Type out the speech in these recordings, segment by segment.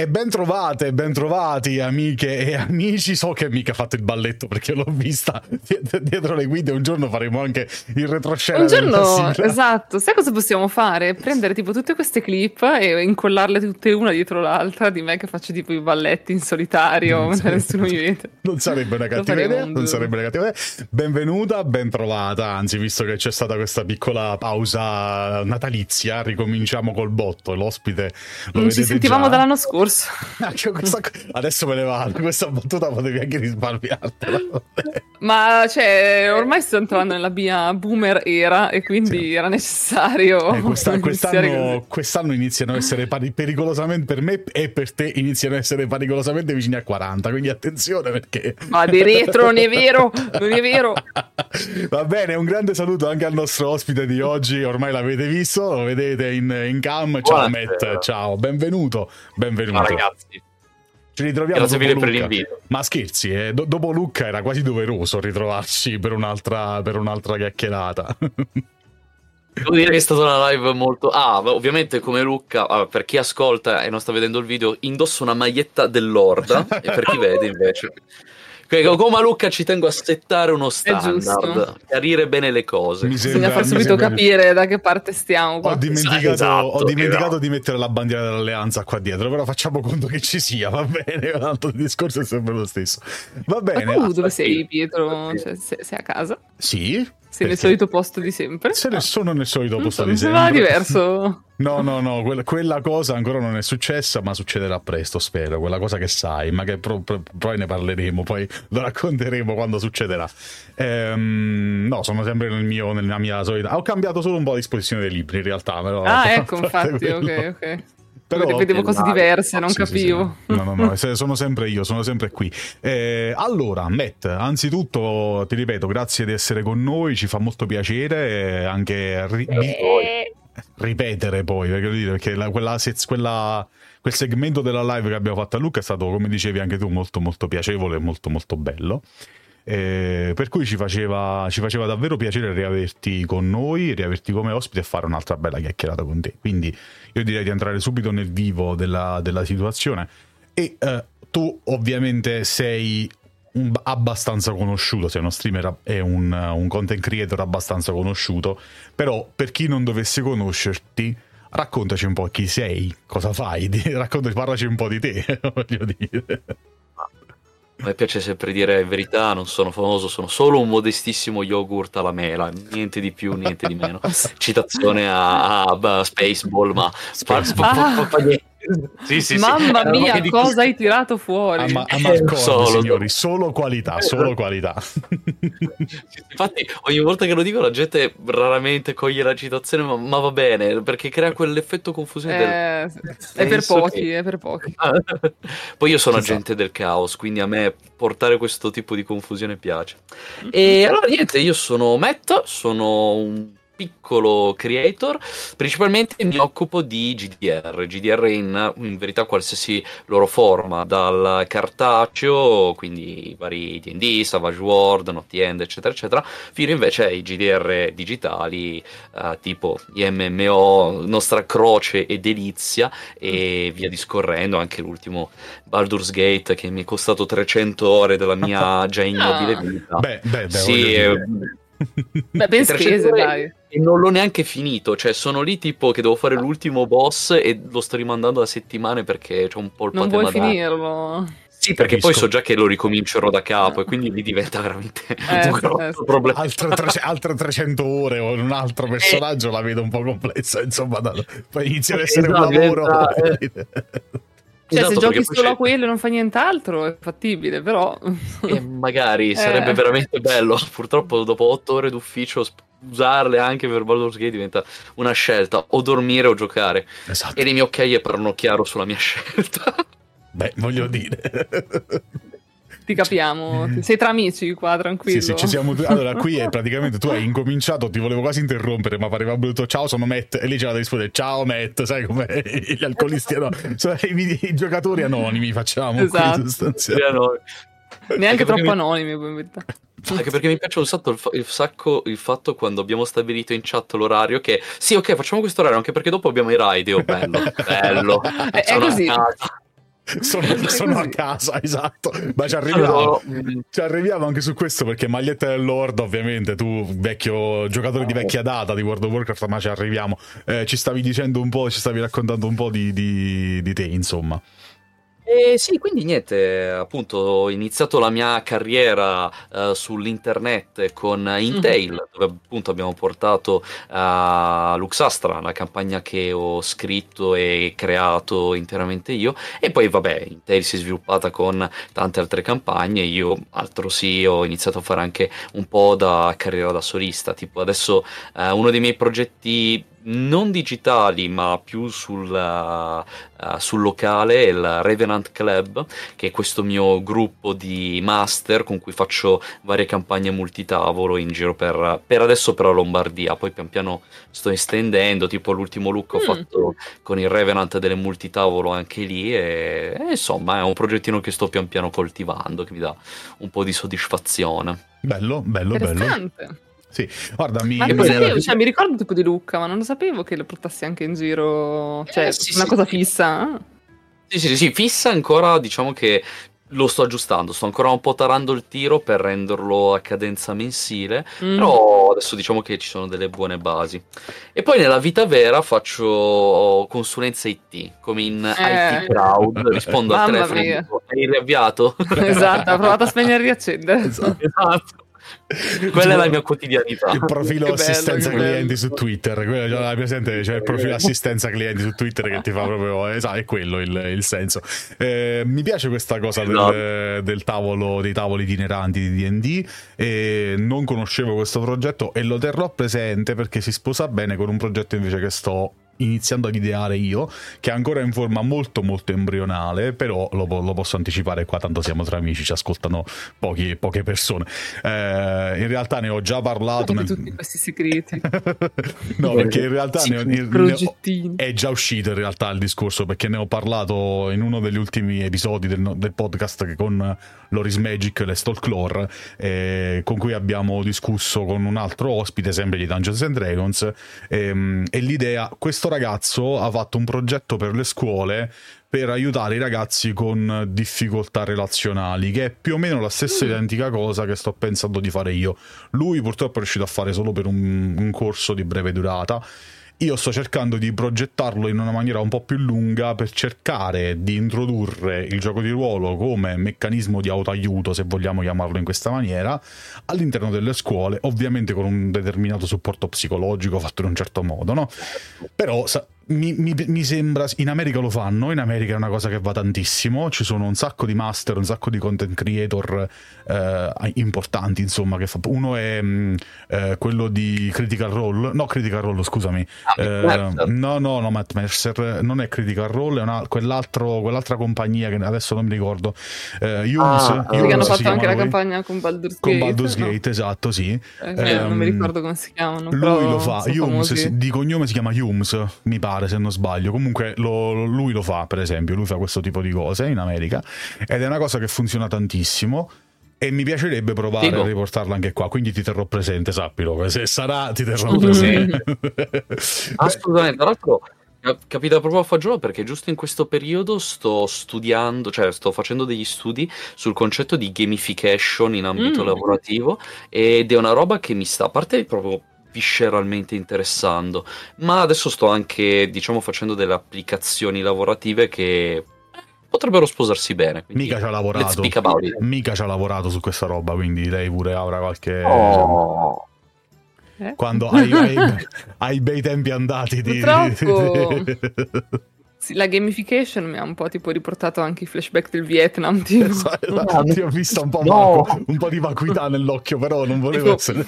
E ben trovate, ben trovati amiche e amici. So che mica ha fatto il balletto perché l'ho vista dietro le guide. Un giorno faremo anche il retroscena. Un giorno, esatto. Sai cosa possiamo fare? Prendere tipo tutte queste clip e incollarle tutte una dietro l'altra di me che faccio tipo i balletti in solitario mentre nessuno mi vede. Non sarebbe una cattiva idea. Non sarebbe una cattiva idea. Benvenuta, ben trovata. Anzi, visto che c'è stata questa piccola pausa natalizia, ricominciamo col botto. L'ospite lo non ci sentivamo già. dall'anno scorso corso. Ah, adesso me ne vado, questa battuta potevi anche risparmiartela. Ma cioè, ormai sto entrando nella mia boomer era e quindi sì. era necessario. Eh, questa, quest'anno, quest'anno, iniziano a essere pari, pericolosamente per me e per te iniziano a essere pericolosamente vicini a 40. Quindi attenzione perché. Ma di retro non è vero, non è vero. Va bene, un grande saluto anche al nostro ospite di oggi. Ormai l'avete visto, lo vedete in, in cam. Ciao, Buonasera. Matt. Ciao, benvenuto. Benvenuto. Ciao ragazzi. Ci ritroviamo Grazie mille per l'invito. Ma scherzi, eh? Do- dopo Lucca era quasi doveroso ritrovarci per un'altra, per un'altra chiacchierata. Devo dire che è stata una live molto. Ah, ovviamente come Lucca, ah, per chi ascolta e non sta vedendo il video, indosso una maglietta dell'Orda. e per chi vede invece, come Lucca ci tengo a settare uno standard, chiarire bene le cose. Mi sembra, Bisogna far subito capire da che parte stiamo. Qua. Ho dimenticato, esatto, ho dimenticato esatto. di mettere la bandiera dell'alleanza qua dietro, però facciamo conto che ci sia, va bene, l'altro discorso è sempre lo stesso. Va bene. Ma tu dove sei Pietro? Cioè, sei a casa? Sì, sei nel solito posto di sempre? Se ne ah. sono nel solito posto so, di sempre. Ma diverso. No, no, no, quella, quella, cosa ancora non è successa, ma succederà presto, spero. Quella cosa che sai, ma che pro, pro, poi ne parleremo, poi lo racconteremo quando succederà. Ehm, no, sono sempre nel mio, nella mia solita. Ho cambiato solo un po' la disposizione dei libri, in realtà. Però, ah, ecco, infatti, quello. ok, ok. Però, vedevo cose diverse, non sì, capivo. Sì, sì. No, no, no, sono sempre io, sono sempre qui. Eh, allora, Matt, anzitutto ti ripeto, grazie di essere con noi, ci fa molto piacere anche ri- eh. ripetere poi, perché, dire, perché la, quella, quella, quel segmento della live che abbiamo fatto a Luca è stato, come dicevi anche tu, molto molto piacevole e molto molto bello. Eh, per cui ci faceva, ci faceva, davvero piacere riaverti con noi, riaverti come ospite e fare un'altra bella chiacchierata con te. Quindi io direi di entrare subito nel vivo della, della situazione. E eh, tu ovviamente sei un, abbastanza conosciuto, sei uno streamer e un, un, content creator abbastanza conosciuto, però per chi non dovesse conoscerti, raccontaci un po' chi sei, cosa fai, raccontaci, parlaci un po' di te, voglio dire. A me piace sempre dire verità, non sono famoso, sono solo un modestissimo yogurt alla mela, niente di più, niente di meno. Citazione a, a, a Spaceball, ma... Spaceball. Ah. Sì, sì, Mamma sì. mia, cosa cosa hai tirato fuori? A, ma- a Marconi, solo, signori, solo qualità, solo qualità. Infatti, ogni volta che lo dico la gente raramente coglie la citazione, ma, ma va bene, perché crea quell'effetto confusione. Eh, del... È per pochi, che... è per pochi. Poi io sono esatto. agente del caos, quindi a me portare questo tipo di confusione piace. E allora niente, io sono Matt, sono un piccolo creator, principalmente mi occupo di GDR, GDR in, in verità qualsiasi loro forma, dal cartaceo, quindi i vari D&D, Savage World, Not End, eccetera, eccetera, fino invece ai GDR digitali, uh, tipo MMO, Nostra Croce e Delizia, e via discorrendo, anche l'ultimo Baldur's Gate che mi è costato 300 ore della mia già ignobile vita. Beh, beh, beh sì, Beh, ben spese, dai. E non l'ho neanche finito, cioè sono lì tipo che devo fare l'ultimo boss e lo sto rimandando da settimane perché c'è un po' il Non vuoi da... finirlo? Sì, perché Capisco. poi so già che lo ricomincerò da capo e quindi lì diventa veramente eh, un grosso eh, problema. Altre, tre, altre, 300 ore o un altro personaggio eh. la vedo un po' complessa, insomma, da, poi inizia ad essere esatto, un lavoro. Eh. Cioè, esatto, se giochi solo a quello e non fa nient'altro è fattibile, però. E magari sarebbe eh. veramente bello. Purtroppo, dopo otto ore d'ufficio, usarle anche per Baldur's Gate diventa una scelta: o dormire o giocare. Esatto. E i miei occhiaie parlano chiaro sulla mia scelta. Beh, voglio dire ti capiamo. Sei tra amici qua, tranquillo. Sì, sì, ci siamo. Allora, qui è praticamente tu hai incominciato, ti volevo quasi interrompere, ma pareva brutto. Ciao, sono Matt. E lì c'era da rispondere: Ciao, Matt. Sai come gli alcolisti, no? Cioè, i, i, giocatori anonimi facciamo. Esatto. Qui, Neanche troppo mi... anonimi, in verità. Anche perché mi piace un sacco, il, fa- il, sacco il fatto quando abbiamo stabilito in chat l'orario che sì, ok, facciamo questo orario anche perché dopo abbiamo i raid. Oh, bello, bello. è, è così. Casa. sono, sono a casa, esatto. Ma ci arriviamo, ci arriviamo anche su questo perché maglietta del Lord, ovviamente, tu vecchio giocatore di vecchia data di World of Warcraft, ma ci arriviamo. Eh, ci stavi dicendo un po', ci stavi raccontando un po' di, di, di te, insomma. E sì, quindi niente, appunto ho iniziato la mia carriera uh, sull'internet con Intel, mm-hmm. dove appunto abbiamo portato a uh, Luxastra, la campagna che ho scritto e creato interamente io, e poi vabbè, Intel si è sviluppata con tante altre campagne, io altro sì, ho iniziato a fare anche un po' da carriera da solista, tipo adesso uh, uno dei miei progetti non digitali ma più sul, uh, sul locale, il Revenant Club, che è questo mio gruppo di master con cui faccio varie campagne multitavolo in giro per, per adesso per la Lombardia, poi pian piano sto estendendo, tipo l'ultimo look mm. ho fatto con il Revenant delle multitavolo anche lì e, e insomma è un progettino che sto pian piano coltivando, che mi dà un po' di soddisfazione. Bello, bello, bello. Sì, guarda, mi... Sapevo, cioè, mi ricordo tipo di Lucca, ma non lo sapevo che lo portassi anche in giro, cioè eh, sì, una sì, cosa sì. fissa. Sì, sì, sì, fissa ancora, diciamo che lo sto aggiustando, sto ancora un po' tarando il tiro per renderlo a cadenza mensile, mm. però adesso diciamo che ci sono delle buone basi. E poi nella vita vera faccio consulenza IT, come in eh. IT Crowd, rispondo al telefono, mia. hai riavviato? Esatto, ho provato a spegnere e riaccendere. esatto. esatto. Quella è la mia quotidianità. Il profilo che assistenza bello, clienti su Twitter. Quello, presente, c'è il profilo assistenza clienti su Twitter che ti fa proprio. Esatto, è quello il, il senso. Eh, mi piace questa cosa del, no. del, tavolo, dei tavoli itineranti di DD. E non conoscevo questo progetto e lo terrò presente perché si sposa bene con un progetto invece che sto iniziando ad ideare io, che è ancora in forma molto molto embrionale, però lo, lo posso anticipare qua, tanto siamo tra amici, ci ascoltano pochi, poche persone. Eh, in realtà ne ho già parlato. Nel... tutti questi segreti. no, perché in realtà ne ho, ne ho, è già uscito in realtà il discorso, perché ne ho parlato in uno degli ultimi episodi del, del podcast con Loris Magic, le Stalklore, eh, con cui abbiamo discusso con un altro ospite, sempre di Dungeons and Dragons, ehm, e l'idea, questo ragazzo ha fatto un progetto per le scuole per aiutare i ragazzi con difficoltà relazionali, che è più o meno la stessa mm. identica cosa che sto pensando di fare io. Lui purtroppo è riuscito a fare solo per un, un corso di breve durata io sto cercando di progettarlo in una maniera un po' più lunga per cercare di introdurre il gioco di ruolo come meccanismo di autoaiuto, se vogliamo chiamarlo in questa maniera, all'interno delle scuole, ovviamente con un determinato supporto psicologico fatto in un certo modo, no? Però sa- mi, mi, mi, sembra, in America lo fanno, in America è una cosa che va tantissimo, ci sono un sacco di master, un sacco di content creator eh, importanti, insomma, che fa, uno è mm, eh, quello di Critical Role, no Critical Role, scusami, ah, eh, no, no, no, Matt Mercer, non è Critical Role, è una, quell'altra compagnia che adesso non mi ricordo, eh, Yums, ah, Yums che hanno fatto anche la campagna con Baldur's Gate. Con Baldur's Gate, no? esatto, sì. Eh, non mi ehm, ricordo come si chiamano. Lui lo fa, Yums, di cognome si chiama Yums, mi pare pare se non sbaglio. Comunque lo, lui lo fa, per esempio, lui fa questo tipo di cose in America ed è una cosa che funziona tantissimo. E mi piacerebbe provare Dico. a riportarla anche qua, quindi ti terrò presente, sappilo. Se sarà, ti terrò presente. Assolutamente. Tra l'altro, Capita proprio a fagiolo perché giusto in questo periodo sto studiando, cioè sto facendo degli studi sul concetto di gamification in ambito mm. lavorativo ed è una roba che mi sta, a parte proprio visceralmente interessando. Ma adesso sto anche, diciamo, facendo delle applicazioni lavorative che potrebbero sposarsi bene. Mica ci ha lavorato. Mica ci ha lavorato su questa roba, quindi lei pure avrà qualche. Oh. Eh? Quando hai, hai, hai, bei tempi andati di. Purtroppo. Sì, la gamification mi ha un po' tipo riportato anche i flashback del Vietnam. Tipo. Esatto, esatto. Ti ho visto un po', no. vacuo, un po' di vacuità nell'occhio, però non volevo tipo... essere.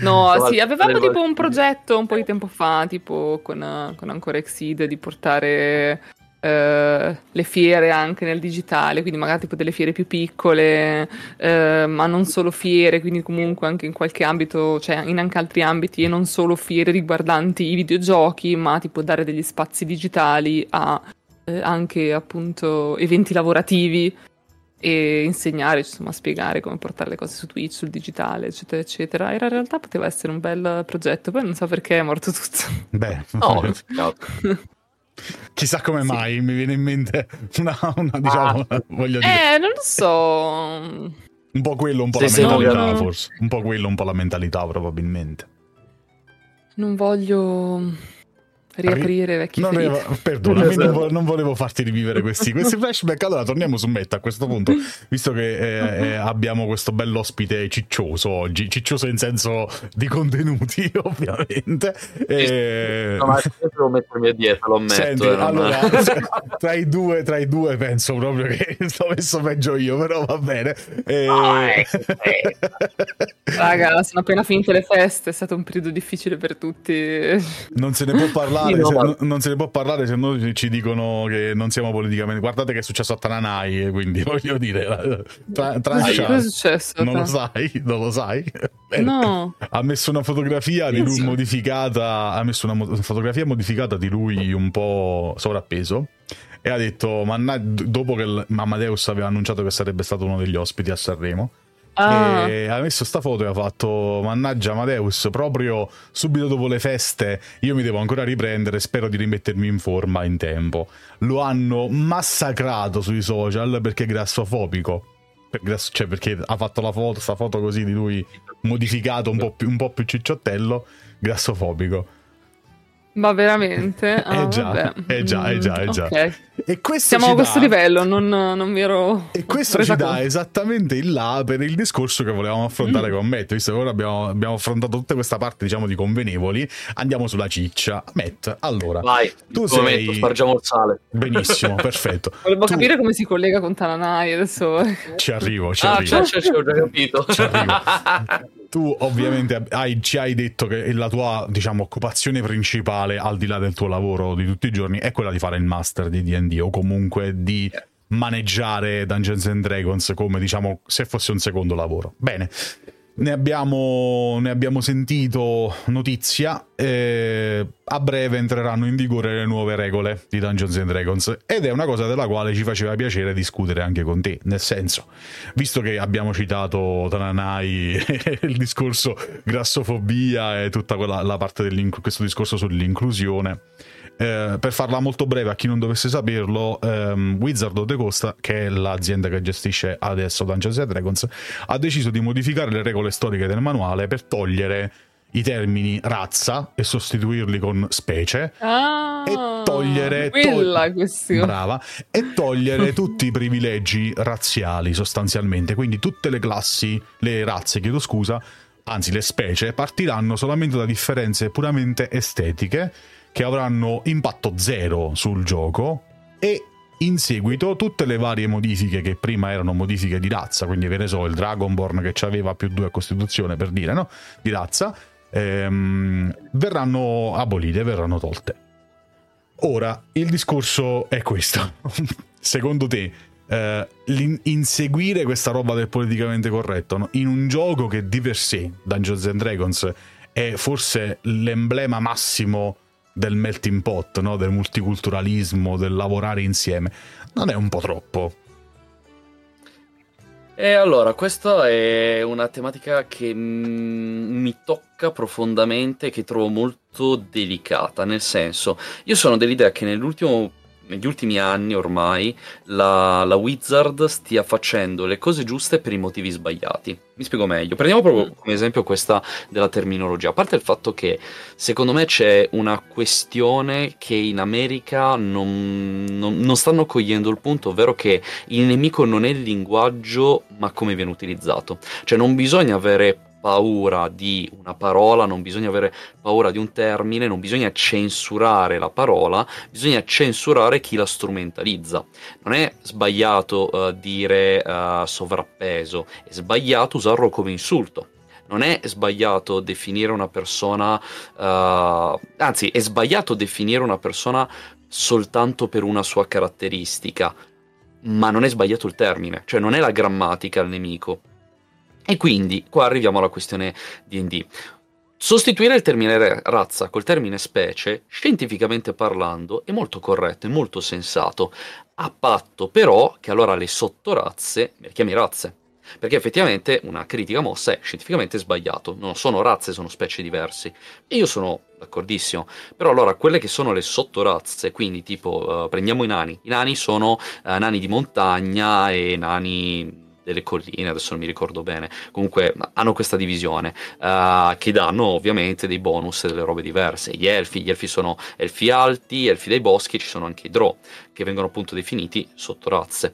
No, sì, avevamo tipo un progetto un po' di tempo fa, tipo con, con ancora Exid, di portare Uh, le fiere anche nel digitale, quindi magari tipo delle fiere più piccole, uh, ma non solo fiere, quindi comunque anche in qualche ambito, cioè in anche altri ambiti e non solo fiere riguardanti i videogiochi, ma tipo dare degli spazi digitali a uh, anche appunto eventi lavorativi e insegnare, insomma, spiegare come portare le cose su Twitch, sul digitale, eccetera, eccetera. Era in realtà poteva essere un bel progetto, poi non so perché è morto tutto. Beh, no, Chissà come sì. mai mi viene in mente una, una diciamo, ah. voglio dire. Eh, non lo so. Un po' quello, un po' sì, la mentalità, no. forse. Un po' quello, un po' la mentalità, probabilmente. Non voglio riaprire vecchi non è, perdonami non, vo- non, volevo farti rivivere questi, questi, flashback. Allora torniamo su Meta a questo punto visto che eh, eh, abbiamo questo bell'ospite ciccioso oggi ciccioso in senso di contenuti ovviamente. E... no, ma devo mettermi a dieta lo ammetto Senti, eh, allora, tra, i due, tra i due penso proprio che sto messo peggio io però va bene. E... oh, eh, raga sono appena finite le feste è stato un periodo difficile per tutti. Non se ne può parlare parlare, no, se, ma... non se ne può parlare se no ci dicono che non siamo politicamente. Guardate che è successo a Tananai, quindi voglio dire, tra, trancia, cosa è successo? Non lo sai, non lo sai. No. Ha messo una fotografia di lui modificata, ha messo una fotografia modificata di lui un po' sovrappeso e ha detto, ma dopo che Amadeus aveva annunciato che sarebbe stato uno degli ospiti a Sanremo Ah. E ha messo sta foto e ha fatto mannaggia Amadeus proprio subito dopo le feste io mi devo ancora riprendere spero di rimettermi in forma in tempo. Lo hanno massacrato sui social perché è grassofobico. Per grasso, cioè perché ha fatto la foto sta foto così di lui modificato un po' più, un po più cicciottello grassofobico ma veramente? Eh ah, eh già, eh già, eh già, eh già. Okay. E questo Siamo a questo dà... livello, non, non, mi ero. E questo ci dà esattamente il là per il discorso che volevamo affrontare mm. con Matt. Visto che ora abbiamo, abbiamo, affrontato tutta questa parte, diciamo, di convenevoli, andiamo sulla ciccia. Matt, allora. Vai, tu sei. Momento, spargiamo il sale. Benissimo, perfetto. Volevo tu... capire come si collega con Tananai adesso. Ci arrivo, ci ah, arrivo. Ah, c'è, c'è, ho già capito. Ci arrivo. tu ovviamente hai, ci hai detto che la tua diciamo, occupazione principale, al di là del tuo lavoro di tutti i giorni, è quella di fare il master di DD o comunque di maneggiare Dungeons and Dragons come diciamo se fosse un secondo lavoro. Bene, ne abbiamo, ne abbiamo sentito notizia. Eh, a breve entreranno in vigore le nuove regole di Dungeons and Dragons ed è una cosa della quale ci faceva piacere discutere anche con te. Nel senso, visto che abbiamo citato Tananai, il discorso grassofobia e tutta quella la parte di questo discorso sull'inclusione eh, per farla molto breve, a chi non dovesse saperlo, ehm, Wizard of the Coast, che è l'azienda che gestisce adesso Dungeons and Dragons, ha deciso di modificare le regole storiche del manuale per togliere i termini razza e sostituirli con specie ah, e togliere quella questione. Brava. E togliere tutti i privilegi razziali sostanzialmente. Quindi tutte le classi le razze chiedo scusa anzi le specie partiranno solamente da differenze puramente estetiche che avranno impatto zero sul gioco e in seguito tutte le varie modifiche che prima erano modifiche di razza, quindi ve ne so, il Dragonborn che aveva più due a costituzione per dire, no? Di razza, ehm, verranno abolite, verranno tolte. Ora, il discorso è questo. Secondo te, eh, inseguire questa roba del politicamente corretto no? in un gioco che di per sé, Dungeons and Dragons, è forse l'emblema massimo del melting pot, no? del multiculturalismo, del lavorare insieme, non è un po' troppo? E allora, questa è una tematica che mm, mi tocca profondamente, che trovo molto delicata, nel senso, io sono dell'idea che nell'ultimo negli ultimi anni ormai la, la, Wizard stia facendo le cose giuste per i motivi sbagliati. Mi spiego meglio. Prendiamo proprio mm. come esempio questa della terminologia. A parte il fatto che secondo me c'è una questione che in America non, non, non stanno cogliendo il punto, ovvero che il nemico non è il linguaggio, ma come viene utilizzato. Cioè non bisogna avere paura di una parola, non bisogna avere paura di un termine, non bisogna censurare la parola, bisogna censurare chi la strumentalizza. Non è sbagliato uh, dire uh, sovrappeso, è sbagliato usarlo come insulto. Non è sbagliato definire una persona, uh, anzi è sbagliato definire una persona soltanto per una sua caratteristica, ma non è sbagliato il termine, cioè non è la grammatica il nemico, e quindi qua arriviamo alla questione DD. Sostituire il termine razza col termine specie, scientificamente parlando, è molto corretto, è molto sensato, a patto però che allora le sottorazze le chiami razze. perché effettivamente una critica mossa è scientificamente sbagliato, non sono razze, sono specie diverse. E io sono d'accordissimo, però allora quelle che sono le sottorazze, quindi tipo uh, prendiamo i nani, i nani sono uh, nani di montagna e nani delle colline, adesso non mi ricordo bene, comunque hanno questa divisione uh, che danno ovviamente dei bonus e delle robe diverse. Gli elfi, gli elfi sono elfi alti, elfi dei boschi, ci sono anche i drow, che vengono appunto definiti sottorazze.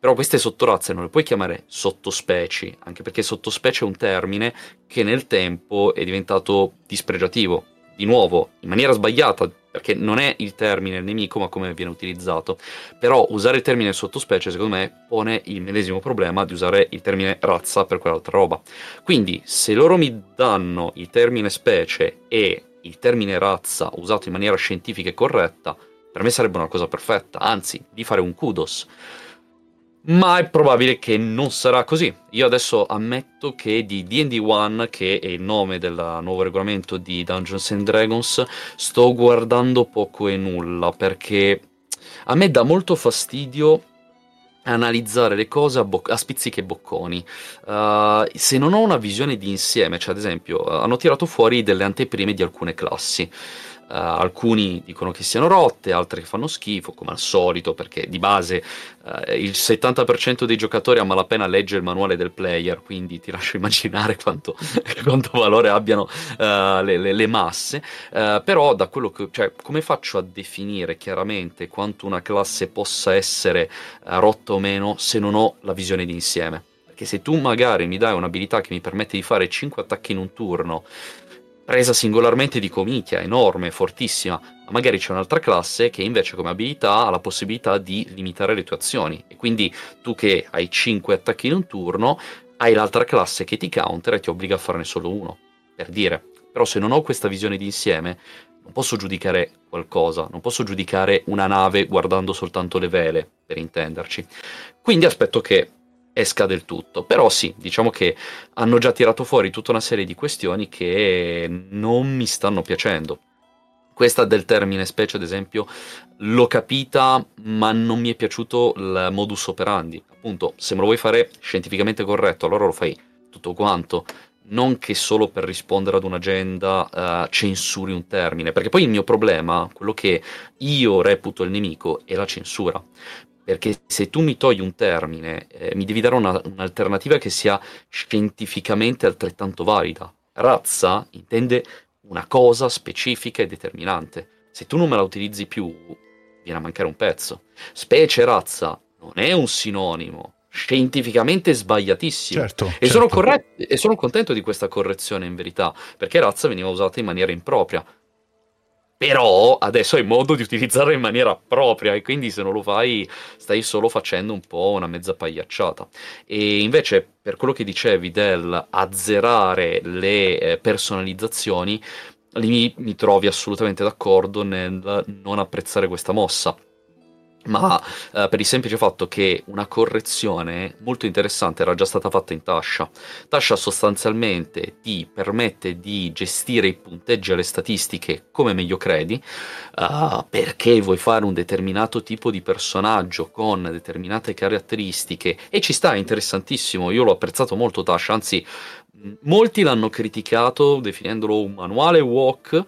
Però queste sottorazze non le puoi chiamare sottospecie, anche perché sottospecie è un termine che nel tempo è diventato dispregiativo. Di nuovo, in maniera sbagliata, perché non è il termine nemico, ma come viene utilizzato. Però usare il termine sottospecie, secondo me, pone il medesimo problema di usare il termine razza per quell'altra roba. Quindi, se loro mi danno il termine specie e il termine razza usato in maniera scientifica e corretta, per me sarebbe una cosa perfetta, anzi, di fare un kudos ma è probabile che non sarà così. Io adesso ammetto che di D&D 1, che è il nome del nuovo regolamento di Dungeons and Dragons, sto guardando poco e nulla, perché a me dà molto fastidio analizzare le cose a, bo- a spizzichi e bocconi. Uh, se non ho una visione di insieme, cioè ad esempio, uh, hanno tirato fuori delle anteprime di alcune classi. Uh, alcuni dicono che siano rotte, altri che fanno schifo, come al solito, perché di base uh, il 70% dei giocatori a malapena legge il manuale del player, quindi ti lascio immaginare quanto, quanto valore abbiano uh, le, le, le, masse. però, da quello che, cioè, come faccio a definire chiaramente quanto una classe possa essere rotta o meno se non ho la visione d'insieme? Perché se tu magari mi dai un'abilità che mi permette di fare 5 attacchi in un turno, presa singolarmente di comicchia, enorme, fortissima, ma magari c'è un'altra classe che invece come abilità ha la possibilità di limitare le tue azioni. E quindi tu che hai 5 attacchi in un turno, hai l'altra classe che ti counter e ti obbliga a farne solo uno, per dire. Però se non ho questa visione d'insieme, non posso giudicare qualcosa, non posso giudicare una nave guardando soltanto le vele, per intenderci. Quindi aspetto che esca del tutto. Però sì, diciamo che hanno già tirato fuori tutta una serie di questioni che non mi stanno piacendo. Questa del termine specie, ad esempio, l'ho capita, ma non mi è piaciuto il modus operandi. Appunto, se me lo vuoi fare scientificamente corretto, allora lo fai tutto quanto non che solo per rispondere ad un'agenda uh, censuri un termine, perché poi il mio problema, quello che io reputo il nemico, è la censura perché se tu mi togli un termine, eh, mi devi dare una, un'alternativa che sia scientificamente altrettanto valida. Razza intende una cosa specifica e determinante. Se tu non me la utilizzi più, viene a mancare un pezzo. Specie razza non è un sinonimo, scientificamente sbagliatissimo. Certo, e, certo. Sono corret- e sono contento di questa correzione in verità, perché razza veniva usata in maniera impropria. Però adesso hai modo di utilizzarla in maniera propria e quindi se non lo fai stai solo facendo un po' una mezza pagliacciata. E invece per quello che dicevi del azzerare le eh, personalizzazioni, lì mi, mi trovi assolutamente d'accordo nel non apprezzare questa mossa ma eh, per il semplice fatto che una correzione molto interessante era già stata fatta in Tasha. Tasha sostanzialmente ti permette di gestire i punteggi alle statistiche come meglio credi, uh, perché vuoi fare un determinato tipo di personaggio con determinate caratteristiche e ci sta, è interessantissimo, io l'ho apprezzato molto Tasha, anzi molti l'hanno criticato definendolo un manuale walk,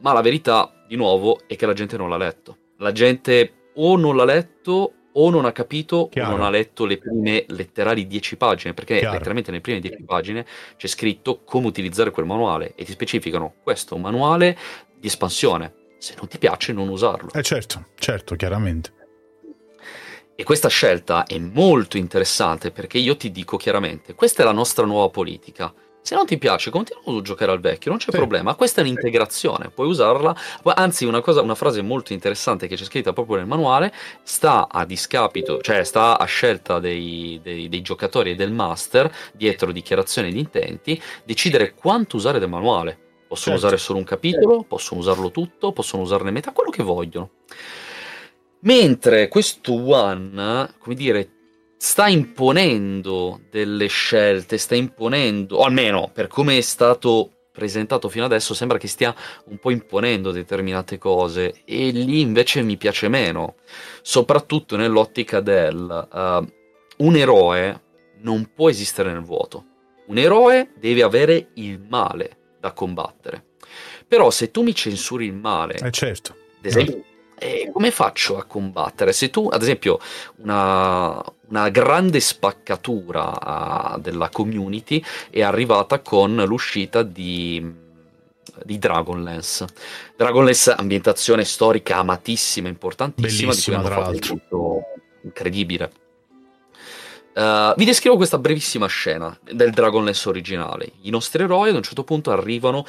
ma la verità, di nuovo, è che la gente non l'ha letto. La gente o non l'ha letto o non ha capito Chiaro. o non ha letto le prime letterali 10 pagine, perché Chiaro. letteralmente nelle prime 10 pagine c'è scritto come utilizzare quel manuale e ti specificano questo è un manuale di espansione. Se non ti piace non usarlo. Eh certo, certo, chiaramente. E questa scelta è molto interessante perché io ti dico chiaramente, questa è la nostra nuova politica se non ti piace, continua a giocare al vecchio, non c'è sì. problema. Questa è un'integrazione, puoi usarla. Anzi, una, cosa, una frase molto interessante che c'è scritta proprio nel manuale sta a discapito, cioè sta a scelta dei, dei, dei giocatori e del master, dietro dichiarazione di intenti, decidere quanto usare del manuale. Possono certo. usare solo un capitolo, possono usarlo tutto, possono usarne metà, quello che vogliono. Mentre questo One, come dire, sta imponendo delle scelte, sta imponendo, o almeno per come è stato presentato fino adesso, sembra che stia un po' imponendo determinate cose e lì invece mi piace meno, soprattutto nell'ottica del uh, un eroe non può esistere nel vuoto. Un eroe deve avere il male da combattere. Però se tu mi censuri il male, eh certo. ad esempio, eh, come faccio a combattere? Se tu, ad esempio, una, una grande spaccatura uh, della community è arrivata con l'uscita di di Dragonlance. Dragonlance, ambientazione storica amatissima, importantissima, Bellissima, di cui hanno fatto un tutto incredibile. Uh, vi descrivo questa brevissima scena del Dragonlance originale. I nostri eroi ad un certo punto arrivano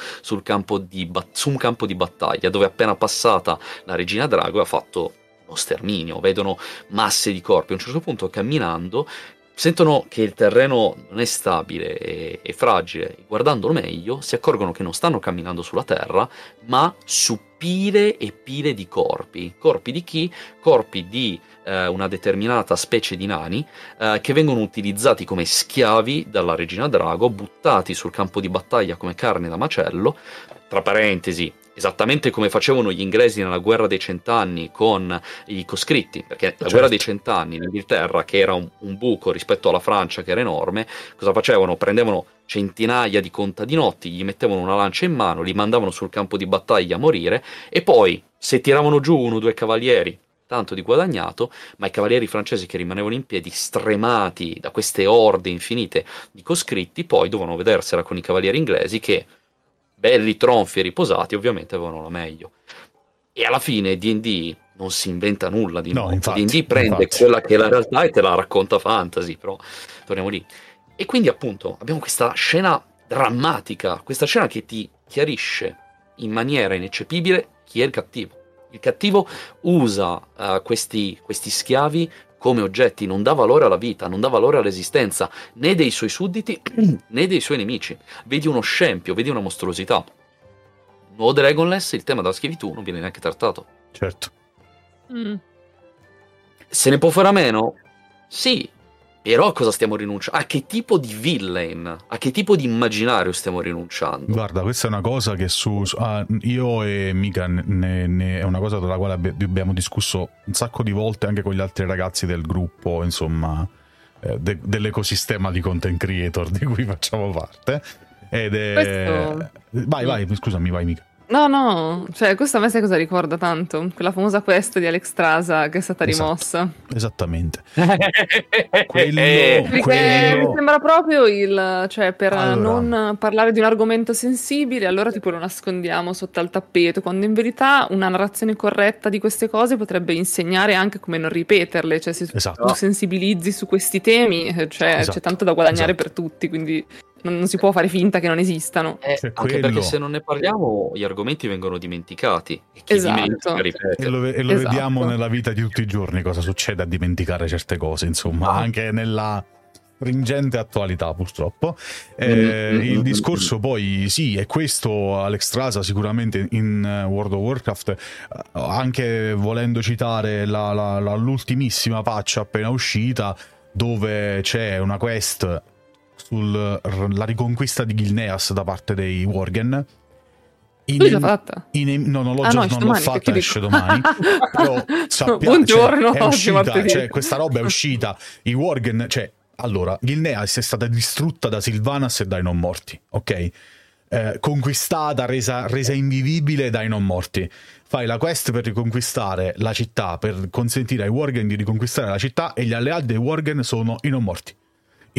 bat- su un campo di battaglia dove appena passata la regina Drago ha fatto uno sterminio, vedono masse di corpi. A un certo punto camminando sentono che il terreno non è stabile e, e, fragile, guardandolo meglio si accorgono che non stanno camminando sulla terra, ma su pile e pile di corpi. Corpi di chi? Corpi di eh, una determinata specie di nani eh, che vengono utilizzati come schiavi dalla regina Drago, buttati sul campo di battaglia come carne da macello. Tra parentesi, esattamente come facevano gli inglesi nella guerra dei cent'anni con i coscritti, perché la certo. guerra dei cent'anni in Inghilterra, che era un, un, buco rispetto alla Francia, che era enorme, cosa facevano? Prendevano centinaia di contadinotti, gli mettevano una lancia in mano, li mandavano sul campo di battaglia a morire, e poi, se tiravano giù uno o due cavalieri, tanto di guadagnato, ma i cavalieri francesi che rimanevano in piedi, stremati da queste orde infinite di coscritti, poi dovevano vedersela con i cavalieri inglesi che belli, tronfi e riposati, ovviamente avevano la meglio. E alla fine D&D non si inventa nulla di nuovo. No, D&D prende infatti. quella che è la realtà e te la racconta fantasy, però torniamo lì. E quindi appunto abbiamo questa scena drammatica, questa scena che ti chiarisce in maniera ineccepibile chi è il cattivo. Il cattivo usa uh, questi, questi schiavi come oggetti, non dà valore alla vita, non dà valore all'esistenza né dei suoi sudditi né dei suoi nemici. Vedi uno scempio, vedi una mostruosità. Nuovo Dragonless, il tema della schiavitù non viene neanche trattato. Certo. Mm. Se ne può fare a meno? Sì, però a cosa stiamo rinunciando? A che tipo di villain? A che tipo di immaginario stiamo rinunciando? Guarda, questa è una cosa che su... su ah, io e Mika ne, ne, è una cosa della quale abbiamo discusso un sacco di volte anche con gli altri ragazzi del gruppo, insomma, eh, de, dell'ecosistema di content creator di cui facciamo parte. Ed è... Questo... Vai, vai, scusami, vai Mika. No, no, cioè questo a me sai cosa ricorda tanto? Quella famosa quest di Alex Trasa che è stata esatto. rimossa. Esattamente. quello, Perché quello... mi sembra proprio il... cioè per allora. non parlare di un argomento sensibile, allora tipo lo nascondiamo sotto al tappeto, quando in verità una narrazione corretta di queste cose potrebbe insegnare anche come non ripeterle, cioè se esatto. tu sensibilizzi su questi temi, eh, cioè esatto. c'è tanto da guadagnare esatto. per tutti, quindi non, non, si può fare finta che non esistano. Eh, anche quello. perché se non ne parliamo gli argomenti vengono dimenticati. E chi esatto. dimentica ripete. E lo, e lo esatto. vediamo nella vita di tutti i giorni cosa succede a dimenticare certe cose, insomma, ah. anche nella stringente attualità purtroppo. Eh, mm-hmm. Il discorso poi sì, è questo Alex Trasa sicuramente in eh, World of Warcraft, eh, anche volendo citare la, la, la, l'ultimissima patch appena uscita dove c'è una quest sulla riconquista di Gilneas da parte dei Worgen. In, l'hai già fatta? In, no, non l'ho, ah, già, no, non domani, l'ho fatta, esce domani. però sappiamo, Buongiorno, cioè, è uscita, cioè, questa roba è uscita. I Worgen, cioè, allora, Gilneas è stata distrutta da Silvanas e dai non morti, ok? Eh, conquistata, resa, resa invivibile dai non morti. Fai la quest per riconquistare la città, per consentire ai Worgen di riconquistare la città e gli alleati dei Worgen sono i non morti.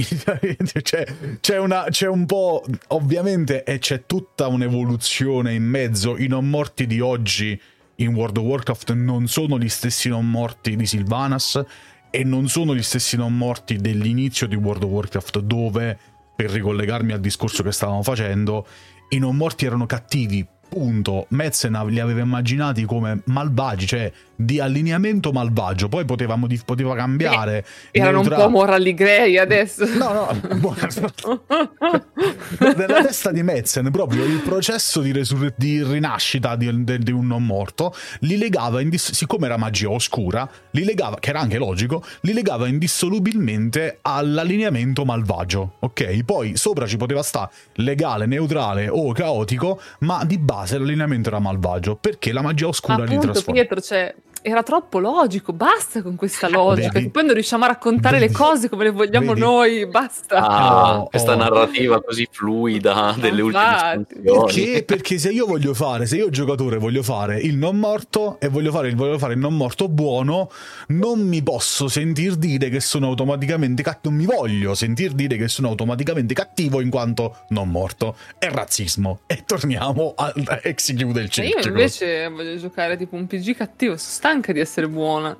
c'è, c'è, una, c'è, un po', ovviamente, e c'è tutta un'evoluzione in mezzo. I non morti di oggi in World of Warcraft non sono gli stessi non morti di Sylvanas e non sono gli stessi non morti dell'inizio di World of Warcraft, dove, per ricollegarmi al discorso che stavamo facendo, i non morti erano cattivi punto Metzen li aveva immaginati come malvagi, cioè di allineamento malvagio, poi potevamo, poteva cambiare. Eh, erano neutra... un po' morali grey adesso. No, no, nella testa di Metzen proprio il processo di, resur- di rinascita di, di, di, un non morto li legava, indiss- siccome era magia oscura, li legava, che era anche logico, li legava indissolubilmente all'allineamento malvagio, ok? Poi sopra ci poteva stare legale, neutrale o caotico, ma di base l'allineamento era malvagio perché la magia oscura Appunto, li trasforma. Pietro, cioè, era troppo logico, basta con questa logica, vedi, poi non riusciamo a raccontare vedi, le cose come le vogliamo vedi. noi, basta. Ah, no, questa oh. narrativa così fluida delle ultime Perché? Perché se io voglio fare, se io giocatore voglio fare il non morto e voglio fare, voglio fare il non morto buono, non mi posso sentir dire che sono automaticamente cattivo, non mi voglio sentir dire che sono automaticamente cattivo in quanto non morto. È razzismo. E torniamo al ex chiude il cerchio. Io invece voglio giocare tipo un PG cattivo, sono stanca di essere buona.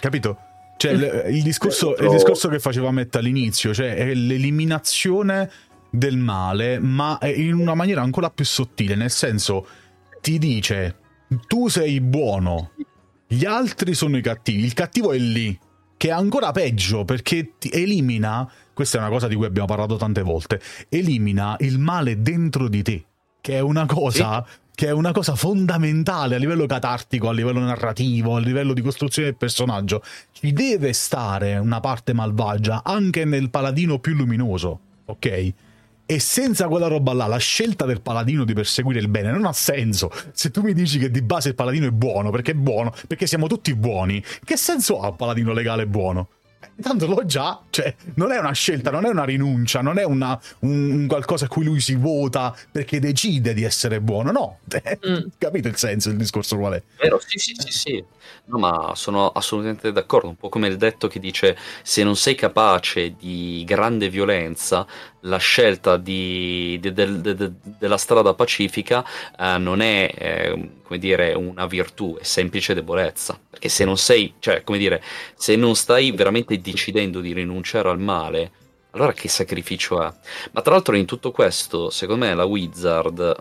Capito? Cioè, il, il, discorso, il discorso che faceva Matt all'inizio, cioè è l'eliminazione del male, ma in una maniera ancora più sottile, nel senso ti dice tu sei buono, gli altri sono i cattivi, il cattivo è lì, che è ancora peggio perché ti elimina, questa è una cosa di cui abbiamo parlato tante volte, elimina il male dentro di te, che è una cosa sì che è una cosa fondamentale a livello catartico, a livello narrativo, a livello di costruzione del personaggio. Ci deve stare una parte malvagia anche nel paladino più luminoso, ok? E senza quella roba là, la scelta del paladino di perseguire il bene non ha senso. Se tu mi dici che di base il paladino è buono, perché è buono, perché siamo tutti buoni, che senso ha un paladino legale buono? Tanto l'ho già, cioè, non è una scelta, non è una rinuncia, non è una, un, un, qualcosa a cui lui si vota perché decide di essere buono, no. Mm. Capito il senso del discorso qual è? Vero, sì, sì, sì, sì. No, ma sono assolutamente d'accordo, un po' come il detto che dice se non sei capace di grande violenza, la scelta di, de, de, de, della strada pacifica eh, non è, eh, come dire, una virtù, è semplice debolezza. Perché se non sei, cioè, come dire, se non stai veramente decidendo di rinunciare al male, allora che sacrificio è? Ma tra l'altro in tutto questo, secondo me la Wizard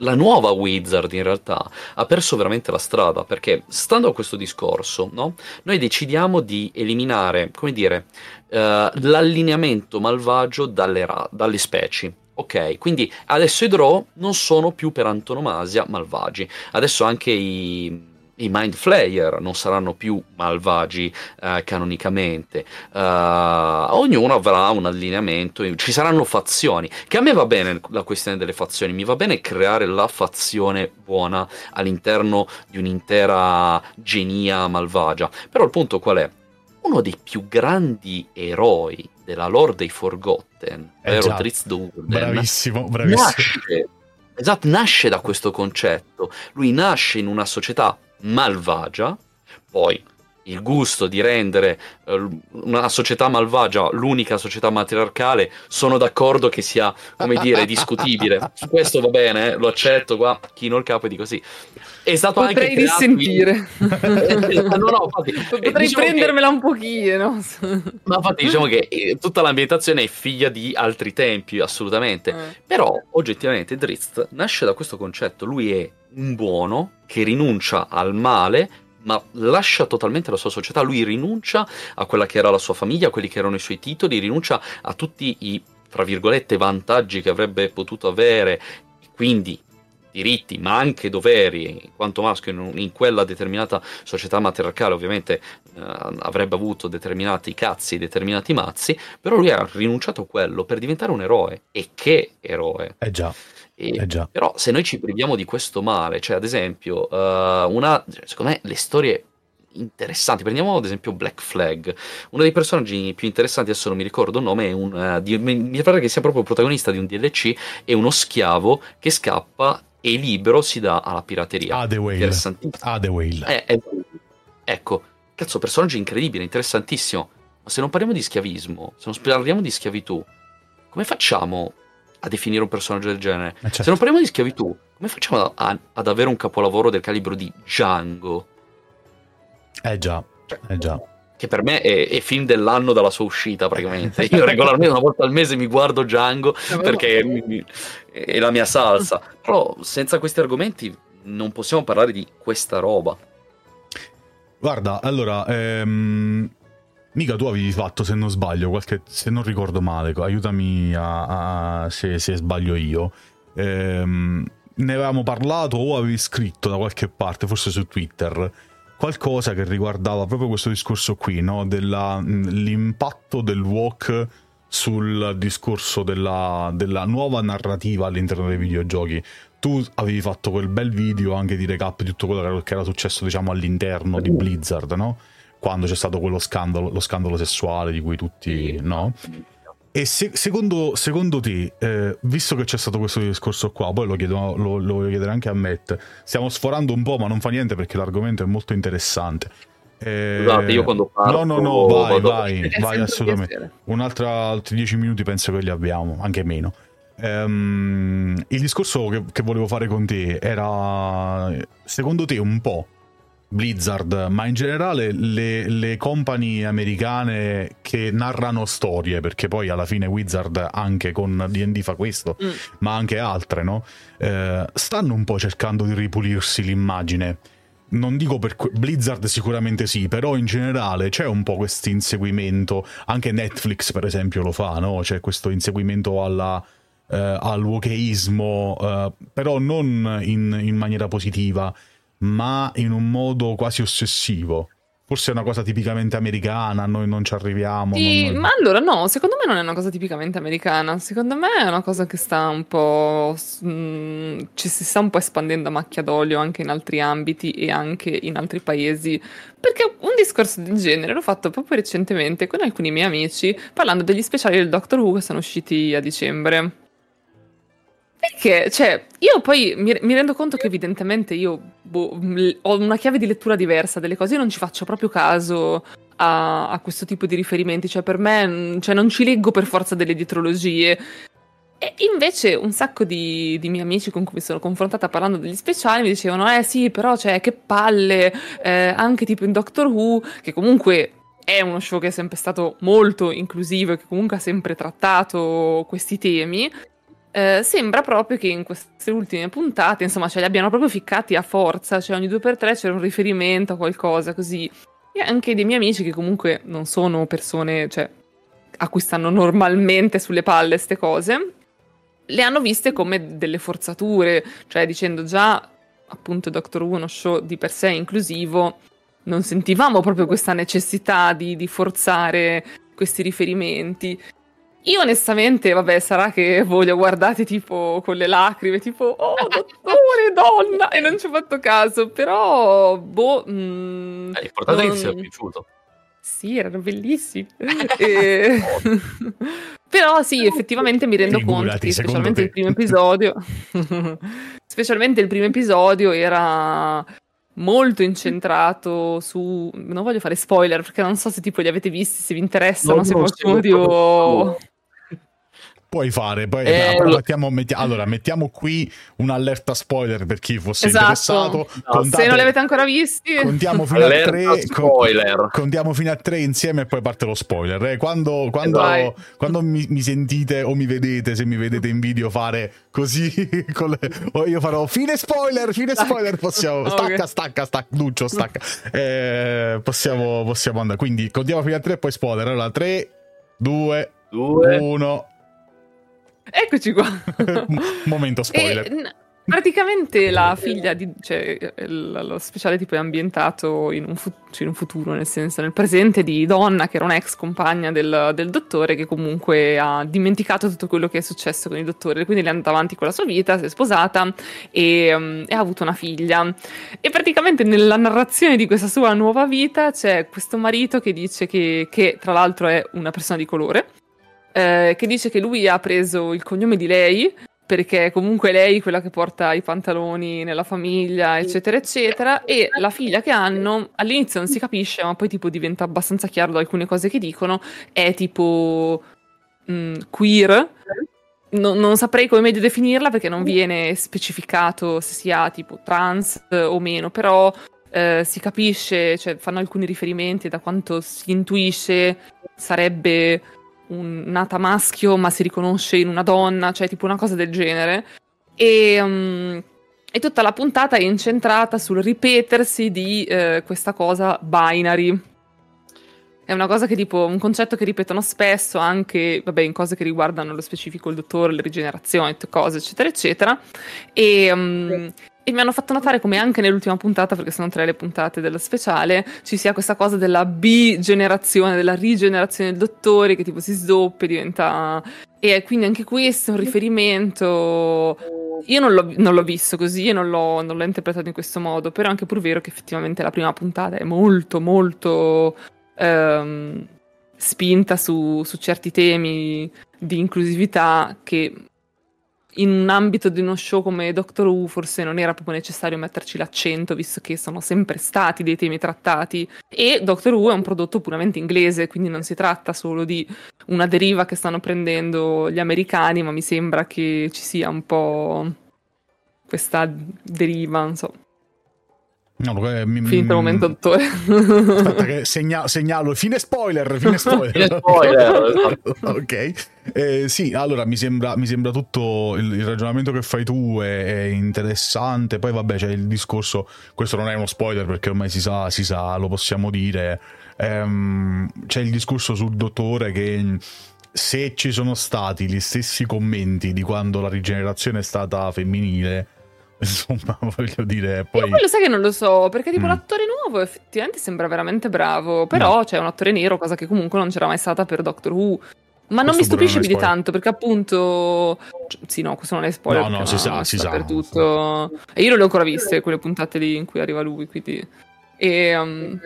la nuova Wizard in realtà ha perso veramente la strada perché stando a questo discorso no, noi decidiamo di eliminare come dire uh, l'allineamento malvagio dalle, ra- dalle specie Ok, quindi adesso i draw non sono più per antonomasia malvagi. Adesso anche i, i Mind Flayer non saranno più malvagi eh, canonicamente, uh, ognuno avrà un allineamento, ci saranno fazioni, che a me va bene la questione delle fazioni, mi va bene creare la fazione buona all'interno di un'intera genia malvagia, però il punto qual è? Uno dei più grandi eroi della lore dei Forgotten, eh ovvero Drizzt bravissimo, bravissimo. Nasce, esatto, nasce da questo concetto, lui nasce in una società malvagia, poi il gusto di rendere uh, una società malvagia l'unica società matriarcale, sono d'accordo che sia, come dire, discutibile. Su questo va bene, eh, lo accetto, qua chino il capo e dico sì. È stato Potrei anche dissentire. no, no, infatti, Potrei diciamo prendermela che... un pochino. Ma infatti diciamo che eh, tutta l'ambientazione è figlia di altri tempi, assolutamente. Eh. Però, oggettivamente, Drizzt nasce da questo concetto. Lui è un buono che rinuncia al male ma lascia totalmente la sua società, lui rinuncia a quella che era la sua famiglia, a quelli che erano i suoi titoli, rinuncia a tutti i, tra virgolette, vantaggi che avrebbe potuto avere, quindi diritti ma anche doveri in quanto maschio in, in quella determinata società matriarcale ovviamente eh, avrebbe avuto determinati cazzi determinati mazzi però lui ha rinunciato a quello per diventare un eroe. E che eroe? Eh già e, eh però se noi ci priviamo di questo male, cioè ad esempio, uh, una, secondo me le storie interessanti, prendiamo ad esempio Black Flag, uno dei personaggi più interessanti, adesso non mi ricordo il nome, è un, uh, di, mi pare che sia proprio il protagonista di un DLC, è uno schiavo che scappa e libero si dà alla pirateria. Ah, The Whale. Ah, The Whale. Eh, eh, ecco, cazzo, personaggio incredibile, interessantissimo, ma se non parliamo di schiavismo, se non parliamo di schiavitù, come facciamo a definire un personaggio del genere. Eh certo. Se non parliamo di schiavitù, come facciamo a, ad avere un capolavoro del calibro di Django? Eh già, eh già. Che per me è, è, film dell'anno dalla sua uscita, praticamente. Io regolarmente una volta al mese mi guardo Django perché mi, è la mia salsa. Però senza questi argomenti non possiamo parlare di questa roba. Guarda, allora, ehm, Mica tu avevi fatto, se non sbaglio, qualche, se non ricordo male, aiutami a, a, se, se, sbaglio io. Ehm, ne avevamo parlato o avevi scritto da qualche parte, forse su Twitter, qualcosa che riguardava proprio questo discorso qui, no? Dell'impatto del walk sul discorso della, della nuova narrativa all'interno dei videogiochi. Tu avevi fatto quel bel video anche di recap di tutto quello che era successo, diciamo, all'interno di Blizzard, no? Quando c'è stato quello scandalo, lo scandalo sessuale di cui tutti, no? E se, secondo, secondo, te, eh, visto che c'è stato questo discorso qua, poi lo, chiedo, lo, lo voglio chiedere anche a Matt, stiamo sforando un po', ma non fa niente perché l'argomento è molto interessante. Eh, Scusate, io quando parlo... No, no, no, vai, vai, vai assolutamente. Un'altra, altri dieci minuti penso che li abbiamo, anche meno. Um, il discorso che, che volevo fare con te era, secondo te, un po' Blizzard, ma in generale le, le company americane che narrano storie, perché poi alla fine Wizard anche con DD fa questo, mm. ma anche altre, no? Eh, stanno un po' cercando di ripulirsi l'immagine. Non dico per Blizzard sicuramente sì, però in generale c'è un po' questo inseguimento, anche Netflix per esempio lo fa, no? C'è questo inseguimento alla, eh, al wokeismo, eh, però non in, in maniera positiva ma in un modo quasi ossessivo. Forse è una cosa tipicamente americana, noi non ci arriviamo. Sì, non... ma allora no, secondo me non è una cosa tipicamente americana, secondo me è una cosa che sta un po'... Mh, mm, ci si sta un po' espandendo a macchia d'olio anche in altri ambiti e anche in altri paesi, perché un discorso del genere l'ho fatto proprio recentemente con alcuni miei amici parlando degli speciali del Doctor Who che sono usciti a dicembre. Perché, cioè, io poi mi, mi, rendo conto che evidentemente io boh, ho una chiave di lettura diversa delle cose, io non ci faccio proprio caso a, a questo tipo di riferimenti, cioè per me cioè, non ci leggo per forza delle dietrologie. E invece un sacco di, di, miei amici con cui mi sono confrontata parlando degli speciali mi dicevano, eh sì, però cioè, che palle, eh, anche tipo in Doctor Who, che comunque è uno show che è sempre stato molto inclusivo e che comunque ha sempre trattato questi temi eh, sembra proprio che in queste ultime puntate, insomma, ce li abbiano proprio ficcati a forza, cioè ogni due per tre c'era un riferimento a qualcosa così. E anche dei miei amici che comunque non sono persone, cioè, a cui stanno normalmente sulle palle queste cose, le hanno viste come delle forzature, cioè dicendo già, appunto, Doctor Who uno show di per sé inclusivo, non sentivamo proprio questa necessità di, di forzare questi riferimenti. Io onestamente, vabbè, sarà che voi li ho guardati tipo con le lacrime, tipo, oh, dottore, donna, e non ci ho fatto caso, però, boh... Mh, mm, eh, l'importante non... è che ti sia piaciuto. Sì, erano bellissimi. e... però sì, effettivamente mi rendo Figurati, conto che specialmente il primo episodio... specialmente il primo episodio era molto incentrato su... Non voglio fare spoiler perché non so se tipo li avete visti, se vi interessano, no, se qualcuno motivo puoi fare. Poi, eh, mettiamo, mettiamo, allora, mettiamo qui un'allerta spoiler per chi fosse esatto. interessato. No, contate, se non li avete ancora visti, contiamo fino a tre. Spoiler. contiamo fino a tre insieme e poi parte lo spoiler. Eh. Quando, quando, quando mi, mi, sentite o mi vedete, se mi vedete in video fare così, le, o io farò fine spoiler, fine spoiler. Possiamo, stacca, stacca, stacca, Lucio, stacca. Eh, possiamo, possiamo andare. Quindi contiamo fino a tre e poi spoiler. Allora, 3, 2, 1. Eccoci qua. Momento spoiler. E, praticamente la figlia di... cioè lo speciale tipo è ambientato in un, fu- cioè in un, futuro, nel senso nel presente di Donna, che era un'ex compagna del, del, dottore, che comunque ha dimenticato tutto quello che è successo con il dottore, quindi è andata avanti con la sua vita, si è sposata e, um, e ha avuto una figlia. E praticamente nella narrazione di questa sua nuova vita c'è questo marito che dice che, che tra l'altro è una persona di colore eh, che dice che lui ha preso il cognome di lei perché comunque lei è quella che porta i pantaloni nella famiglia, eccetera, eccetera, e la figlia che hanno, all'inizio non si capisce, ma poi tipo diventa abbastanza chiaro da alcune cose che dicono, è tipo mh, mm, queer, no, non saprei come meglio definirla perché non viene specificato se sia tipo trans o meno, però eh, si capisce, cioè fanno alcuni riferimenti da quanto si intuisce sarebbe un, nata maschio ma si riconosce in una donna, cioè tipo una cosa del genere. E, um, e tutta la puntata è incentrata sul ripetersi di eh, questa cosa binary. È una cosa che tipo, un concetto che ripetono spesso anche, vabbè, in cose che riguardano lo specifico il dottore, le rigenerazioni, cose, eccetera, eccetera. E, um, e mi hanno fatto notare come anche nell'ultima puntata, perché sono tre le puntate della speciale, ci sia questa cosa della B-generazione, della rigenerazione del dottore che tipo si sdoppia, diventa... E quindi anche questo è un riferimento... Io non l'ho, non l'ho visto così e non l'ho, non l'ho, interpretato in questo modo, però è anche pur vero che effettivamente la prima puntata è molto, molto ehm, spinta su, su certi temi di inclusività che in un ambito di uno show come Doctor Who forse non era proprio necessario metterci l'accento, visto che sono sempre stati dei temi trattati. E Doctor Who è un prodotto puramente inglese, quindi non si tratta solo di una deriva che stanno prendendo gli americani, ma mi sembra che ci sia un po' questa deriva, non so. No, mi, Finito il momento dottore. Aspetta che segna, segnalo. Fine spoiler, fine spoiler. fine spoiler. ok. Eh, sì, allora mi sembra, mi sembra tutto il, il, ragionamento che fai tu è, è, interessante. Poi vabbè c'è il discorso, questo non è uno spoiler perché ormai si sa, si sa lo possiamo dire. Ehm, c'è il discorso sul dottore che se ci sono stati gli stessi commenti di quando la rigenerazione è stata femminile Insomma, voglio dire. Poi... Io quello sai che non lo so, perché tipo mm. l'attore nuovo effettivamente sembra veramente bravo, però no. c'è un attore nero, cosa che comunque non c'era mai stata per Doctor Who. Ma questo non mi stupisce più di tanto, perché appunto... Sì, no, questo non è spoiler. No, no, si sa, si sa. Per tutto. E io non le ho ancora viste, quelle puntate lì in cui arriva lui, quindi... E... Um...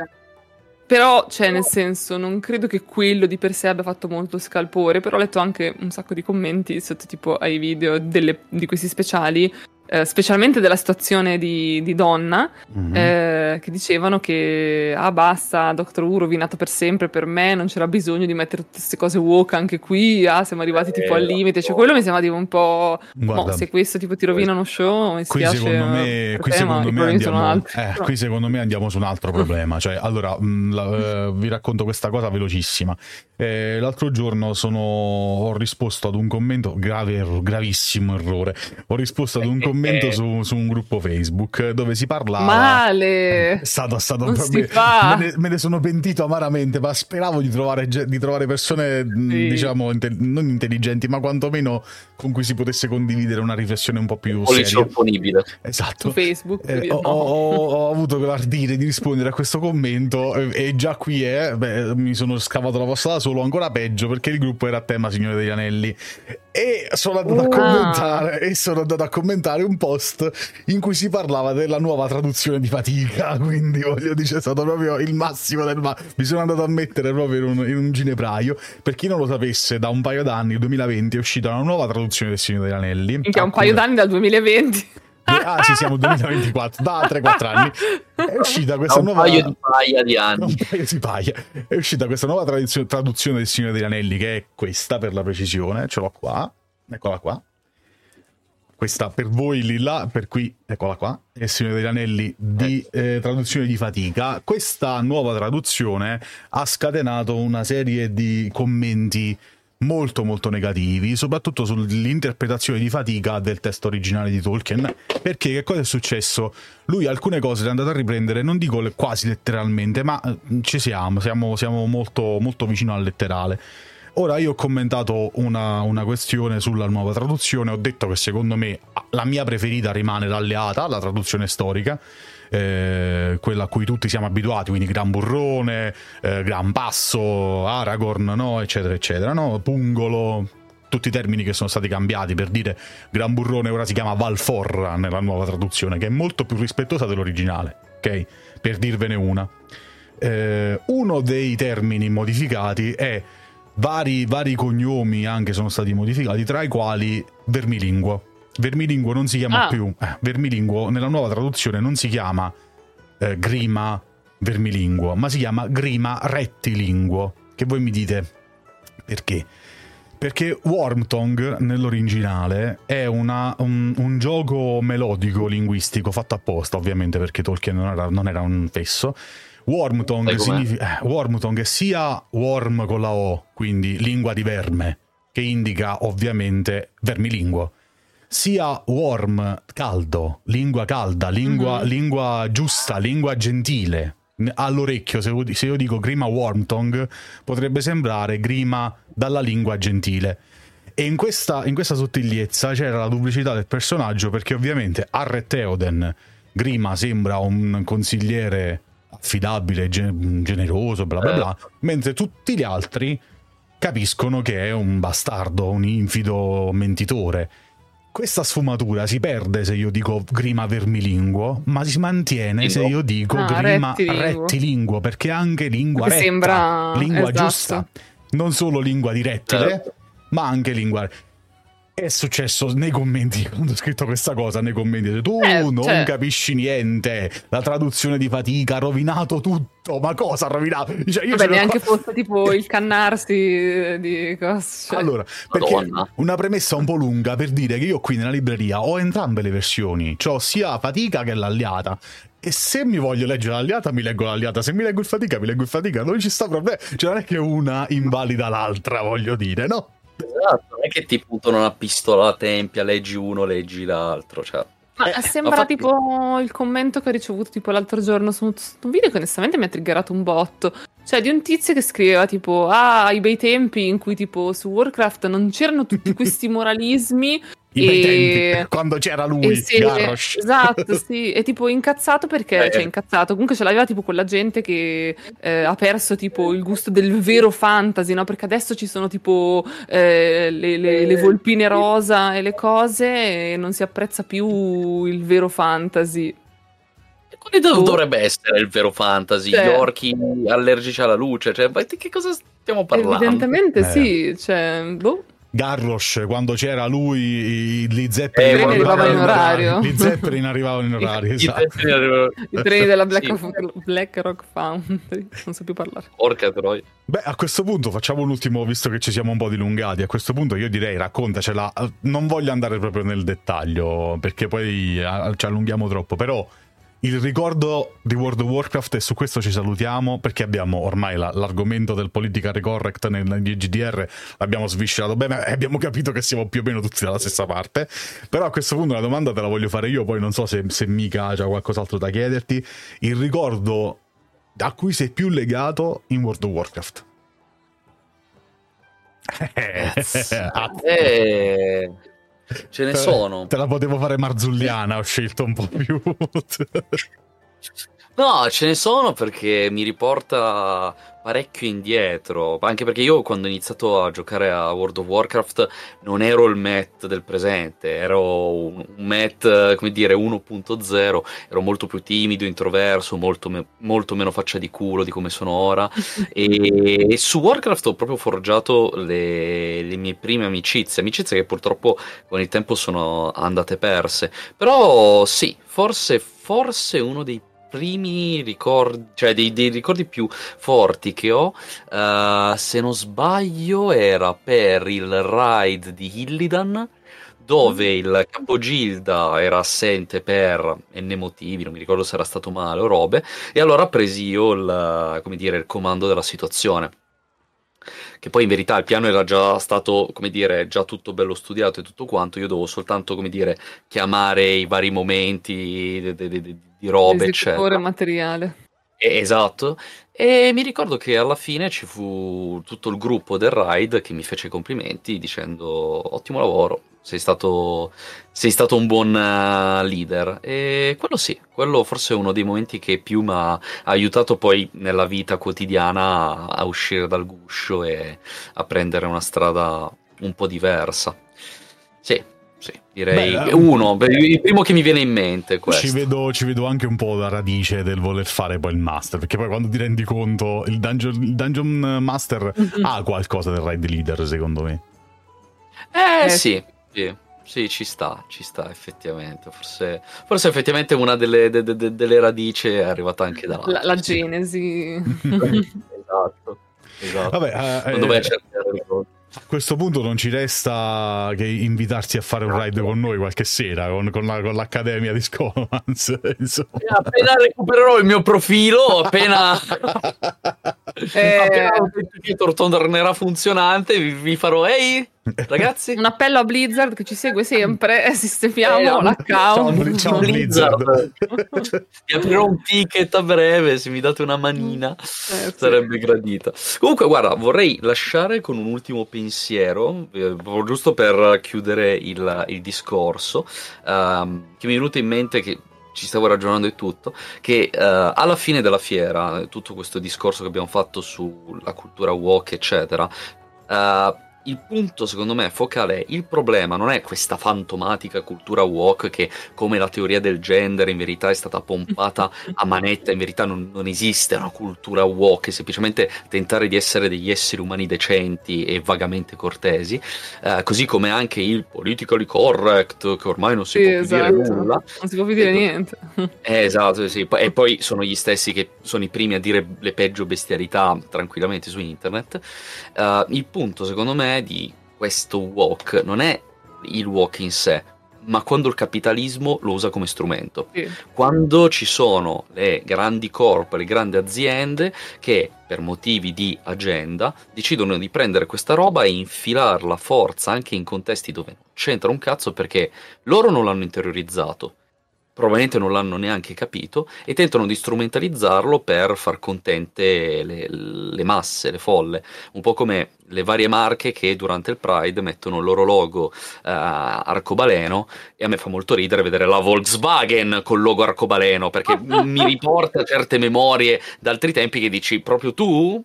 Però, cioè, nel senso, non credo che quello di per sé abbia fatto molto scalpore, però ho letto anche un sacco di commenti sotto tipo ai video delle, di questi speciali eh, specialmente della situazione di, di Donna, mm-hmm. eh, che dicevano che ah basta, Doctor Who rovinato per sempre per me, non c'era bisogno di mettere tutte queste cose woke anche qui, ah siamo arrivati tipo al limite, cioè quello mi sembra tipo un po', Guarda, no, se questo tipo ti rovina uno show, mi qui secondo me, qui, te, secondo me andiamo, eh, qui secondo me andiamo su un altro problema, cioè allora mh, mm, la, eh, vi racconto questa cosa velocissima, eh, l'altro giorno sono, ho risposto ad un commento, grave, gravissimo errore, ho risposto ad un commento commento eh. su, su, un gruppo Facebook dove si parlava. Male! È stato, è stato non me, me, ne, me, ne, sono pentito amaramente, ma speravo di trovare, di trovare persone, sì. diciamo, inte, non intelligenti, ma quantomeno con cui si potesse condividere una riflessione un po' più seria. opponibile. Esatto. Su Facebook. Eh, ho, ho, ho, avuto l'ardire di rispondere a questo commento e, e già qui è, beh, mi sono scavato la vostra da solo, ancora peggio perché il gruppo era a tema Signore degli Anelli. E sono andato wow. a commentare e sono andato a commentare un post in cui si parlava della nuova traduzione di fatica. Quindi voglio dire, è stato proprio il massimo del ma. Mi sono andato a mettere proprio in un, in un ginepraio. Per chi non lo sapesse, da un paio d'anni, il 2020, è uscita una nuova traduzione del Signore degli Anelli. Che è un paio d'anni dal 2020. Ah, sì, siamo 2024, da 3-4 anni. È uscita questa un nuova. Paio di paia di anni. Un paio di paia. È uscita questa nuova traduzione del Signore degli Anelli, che è questa per la precisione. Ce l'ho qua. Eccola qua. Questa per voi lì là, per qui, eccola qua, il Signore degli Anelli di eh, traduzione di fatica. Questa nuova traduzione ha scatenato una serie di commenti molto molto negativi, soprattutto sull'interpretazione di fatica del testo originale di Tolkien, perché che cosa è successo? Lui alcune cose le è andato a riprendere, non dico quasi letteralmente, ma eh, ci siamo, siamo, siamo molto, molto vicino al letterale. Ora io ho commentato una, una, questione sulla nuova traduzione, ho detto che secondo me la mia preferita rimane l'alleata, la traduzione storica, eh, quella a cui tutti siamo abituati, quindi Gran Burrone, eh, Gran Passo, Aragorn, no? eccetera, eccetera, no? Pungolo, tutti i termini che sono stati cambiati per dire Gran Burrone ora si chiama Valforra nella nuova traduzione, che è molto più rispettosa dell'originale, ok? Per dirvene una. Eh, uno dei termini modificati è vari, vari cognomi anche sono stati modificati, tra i quali Vermilinguo. Vermilinguo non si chiama ah. più, eh, Vermilinguo nella nuova traduzione non si chiama eh, Grima Vermilinguo, ma si chiama Grima Rettilinguo. Che voi mi dite perché? Perché Wormtongue nell'originale è una, un, un, gioco melodico linguistico fatto apposta, ovviamente perché Tolkien non era, non era un fesso. Wormtongue, significa, eh, Wormtongue è sia worm con la O, quindi lingua di verme, che indica ovviamente vermilinguo sia warm, caldo, lingua calda, lingua, mm-hmm. lingua giusta, lingua gentile. All'orecchio, se, se io dico grima Wormtongue, potrebbe sembrare grima dalla lingua gentile. E in questa, in questa sottigliezza c'era la duplicità del personaggio perché ovviamente a Re Theoden Grima sembra un consigliere affidabile, generoso, bla bla bla, eh. mentre tutti gli altri capiscono che è un bastardo, un infido mentitore. Questa sfumatura si perde se io dico grima vermilinguo, ma si mantiene se io dico ah, grima rettilinguo. rettilinguo, perché anche lingua retta, sembra... lingua esatto. giusta, non solo lingua di rettile, eh. ma anche lingua è successo nei commenti quando ho scritto questa cosa nei commenti tu eh, non cioè... capisci niente la traduzione di fatica ha rovinato tutto ma cosa ha rovinato cioè, io Vabbè, neanche qua... fosse tipo il cannarsi di cose cioè... allora perché Madonna. una premessa un po' lunga per dire che io qui nella libreria ho entrambe le versioni ho sia fatica che l'alliata e se mi voglio leggere l'alliata, mi leggo l'alliata. Se mi leggo il fatica, mi leggo il fatica. Non ci sta problema. Cioè, non è che una invalida l'altra, voglio dire, no? Esatto, non è che ti puntano una pistola alla tempia, leggi uno, leggi l'altro, cioè... Ma eh, sembra fatto... tipo il commento che ho ricevuto tipo l'altro giorno su un video che onestamente mi ha triggerato un botto. Cioè, di un tizio che scriveva tipo: Ah, ai bei tempi in cui tipo su Warcraft non c'erano tutti questi moralismi i e... tempi, quando c'era lui, sì, Garrosh. Esatto, sì, è tipo incazzato perché, eh. cioè incazzato, comunque ce l'aveva tipo quella gente che eh, ha perso tipo il gusto del vero fantasy, no? Perché adesso ci sono tipo eh, le, le, le, volpine rosa e le cose e non si apprezza più il vero fantasy. Quale oh. dovrebbe essere il vero fantasy? Cioè, Gli orchi allergici alla luce? Cioè, di che cosa stiamo parlando? Evidentemente eh. sì, cioè, boh. Garrosh quando c'era lui gli Zeppelin eh, arrivavano in orario. Gli Zeppelin arrivavano in orario esatto. i treni della Black, sì. of, Black, Rock Foundry non so più parlare. Porca troia. Beh a questo punto facciamo un ultimo visto che ci siamo un po' dilungati a questo punto io direi raccontacela. Non voglio andare proprio nel dettaglio perché poi eh, ci allunghiamo troppo però il ricordo di World of Warcraft e su questo ci salutiamo perché abbiamo ormai la, l'argomento del politically correct negli GDR l'abbiamo sviscerato bene e abbiamo capito che siamo più o meno tutti dalla stessa parte. Però a questo punto una domanda te la voglio fare io poi non so se, se Mika c'ha qualcos'altro da chiederti. Il ricordo a cui sei più legato in World of Warcraft? Eh, Ce ne sono. Te la potevo fare marzulliana, ho scelto un po' più. no, ce ne sono perché mi riporta parecchio indietro, anche perché io quando ho iniziato a giocare a World of Warcraft non ero il Matt del presente, ero un Matt, come dire, 1.0, ero molto più timido, introverso, molto, me- molto meno faccia di culo di come sono ora. E, e su Warcraft ho proprio forgiato le, le mie prime amicizie, amicizie che purtroppo con il tempo sono andate perse, però sì, forse, forse uno dei primi ricordi, cioè dei, dei ricordi più forti che ho, uh, se non sbaglio, era per il ride di Illidan dove mm. il capogilda era assente per n motivi, non mi ricordo se era stato male o robe, e allora presi io il, dire, il comando della situazione che poi in verità il piano era già stato, come dire, già tutto bello studiato e tutto quanto, io dovevo soltanto, come dire, chiamare i vari momenti di, di, di, di robe, eccetera. materiale. Esatto, e mi ricordo che alla fine ci fu tutto il gruppo del ride che mi fece i complimenti dicendo ottimo lavoro, sei stato, sei stato un buon uh, leader. E quello sì, quello forse è uno dei momenti che più mi ha aiutato poi nella vita quotidiana a uscire dal guscio e a prendere una strada un po' diversa. Sì, sì, direi Beh, uno, il primo che mi viene in mente. Ci vedo, ci vedo, anche un po' la radice del voler fare poi il master, perché poi quando ti rendi conto, il Dungeon, il dungeon Master mm-hmm. ha qualcosa del Ride Leader, secondo me. Eh, eh sì, sì. Sì, ci sta, ci sta effettivamente. Forse, forse effettivamente una delle, de, de, delle, radici è arrivata anche da la, la genesi. esatto, esatto. Vabbè, eh, vai a questo punto non ci resta che invitarti a fare un ride con noi qualche sera con, con, la, con l'Accademia di Scomans. Appena recupererò il mio profilo, appena. Eh... Appena l'authenticator tornerà funzionante, vi, vi farò ehi Ragazzi, un appello a Blizzard che ci segue sempre. Sistemiamo eh, l'account. Ciao, ciao Blizzard. Vi aprirò un ticket a breve. Se mi date una manina, eh, sarebbe sì. gradita. Comunque, guarda, vorrei lasciare con un ultimo pensiero, eh, giusto per chiudere il, il discorso, ehm, che mi è venuto in mente che ci stavo ragionando e tutto, che uh, alla fine della fiera, tutto questo discorso che abbiamo fatto sulla cultura walk, eccetera, uh, il punto secondo me focale è il problema non è questa fantomatica cultura woke che come la teoria del gender in verità è stata pompata a manetta, in verità non, non esiste una cultura woke, è semplicemente tentare di essere degli esseri umani decenti e vagamente cortesi, eh, così come anche il politically correct che ormai non si sì, può esatto. più dire nulla. Non si può più dire niente. Eh, esatto, sì. E poi sono gli stessi che sono i primi a dire le peggio bestialità tranquillamente su internet. Uh, il punto secondo me di questo walk non è il walk in sé, ma quando il capitalismo lo usa come strumento. Sì. Quando ci sono le grandi corp, le grandi aziende che per motivi di agenda decidono di prendere questa roba e infilarla a forza anche in contesti dove non c'entra un cazzo perché loro non l'hanno interiorizzato probabilmente non l'hanno neanche capito e tentano di strumentalizzarlo per far contente le, le, masse, le folle, un po' come le varie marche che durante il Pride mettono il loro logo uh, arcobaleno e a me fa molto ridere vedere la Volkswagen col logo arcobaleno perché mi riporta certe memorie da altri tempi che dici proprio tu?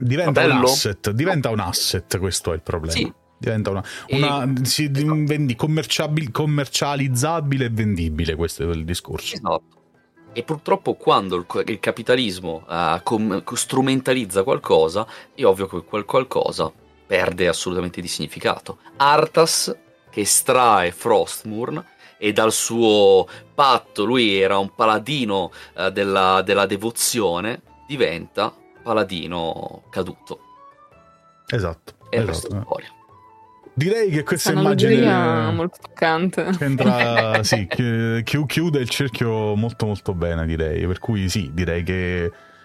Diventa un asset, diventa un asset, questo è il problema. Sì, Diventa una, una e... si, vendi, commercializzabile e vendibile, questo è il discorso. Esatto. E purtroppo quando il, il capitalismo uh, com- strumentalizza qualcosa, è ovvio che quel qualcosa perde assolutamente di significato. Arthas, che estrae Frostmourne, e dal suo patto lui era un paladino uh, della, della devozione, diventa paladino caduto. Esatto. E esatto. questa è storia. Direi che questa immagine molto toccante. Sembra, sì, chiude il cerchio molto molto bene, direi. Per cui sì, direi che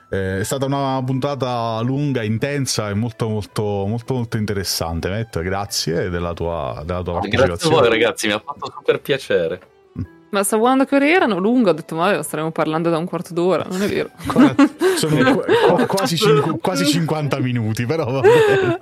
eh, è stata una puntata lunga, intensa e molto molto molto molto interessante. Matt, grazie della tua, della tua partecipazione. Grazie a voi ragazzi, mi ha fatto super piacere. Ma stavo guardando che ore erano lunghe, ho detto ma staremo parlando da un quarto d'ora, non è vero. Sono qu- quasi, cinqu- quasi 50 minuti, però. Eh,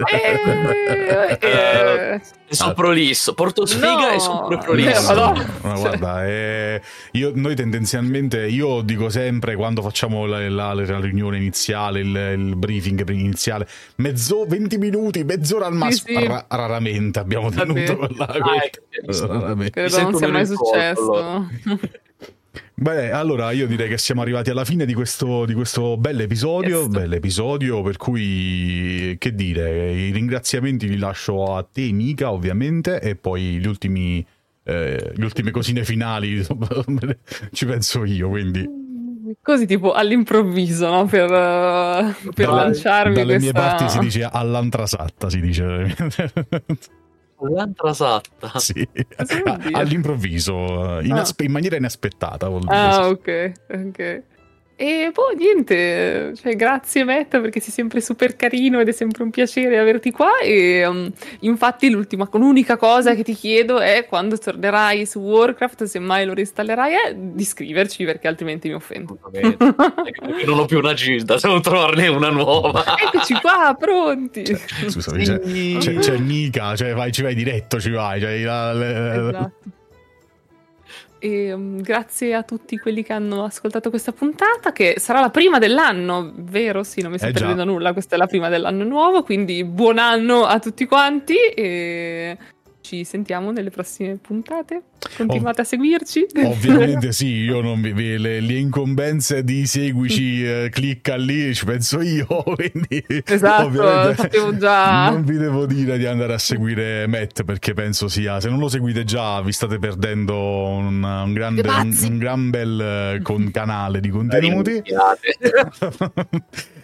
eh, eh, sono prolisso, porto sfiga no. e sono prolisso. Eh, no, no, guarda, eh, io, noi tendenzialmente, io dico sempre quando facciamo la, la, la riunione iniziale, il, il, briefing iniziale, mezzo, 20 minuti, mezz'ora al massimo, sì, sì. Ra- raramente abbiamo tenuto quella. Ah, Credo non sia mai successo. Beh, allora io direi che siamo arrivati alla fine di questo, di questo bell'episodio, bell'episodio, per cui che dire, i ringraziamenti li lascio a te Mica ovviamente e poi gli ultimi, eh, le ultime cosine finali ci penso io, quindi... Così tipo all'improvviso, no? Per, uh, per dalle, lanciarmi Dalle questa... mie parti si dice all'antrasatta, si dice... L'antrasatta. Sì, all'improvviso, in, ah. aspe- in, maniera inaspettata. Vuol dire. Ah, ok, ok. E poi niente, cioè, grazie Matt perché sei sempre super carino ed è sempre un piacere averti qua e um, infatti l'unica cosa che ti chiedo è quando tornerai su Warcraft, se mai lo reinstallerai, è di scriverci perché altrimenti mi offendo. non ho più una gilda, devo trovarne una nuova. Eccoci qua, pronti. Cioè, scusami, c'è, c'è, c'è Nika, cioè vai, ci vai diretto, ci vai. Cioè, la, la, esatto. E, um, grazie a tutti quelli che hanno ascoltato questa puntata, che sarà la prima dell'anno, vero? Sì, non mi sto eh perdendo nulla, questa è la prima dell'anno nuovo, quindi buon anno a tutti quanti e ci sentiamo nelle prossime puntate. Continuate Ov- a seguirci. Ovviamente sì, io non vi, le, le, incombenze di seguici, eh, clicca lì, ci penso io, quindi esatto, sapevo già. Non vi devo dire di andare a seguire Matt perché penso sia, se non lo seguite già vi state perdendo un, un, grande, un, un gran bel eh, con canale di contenuti.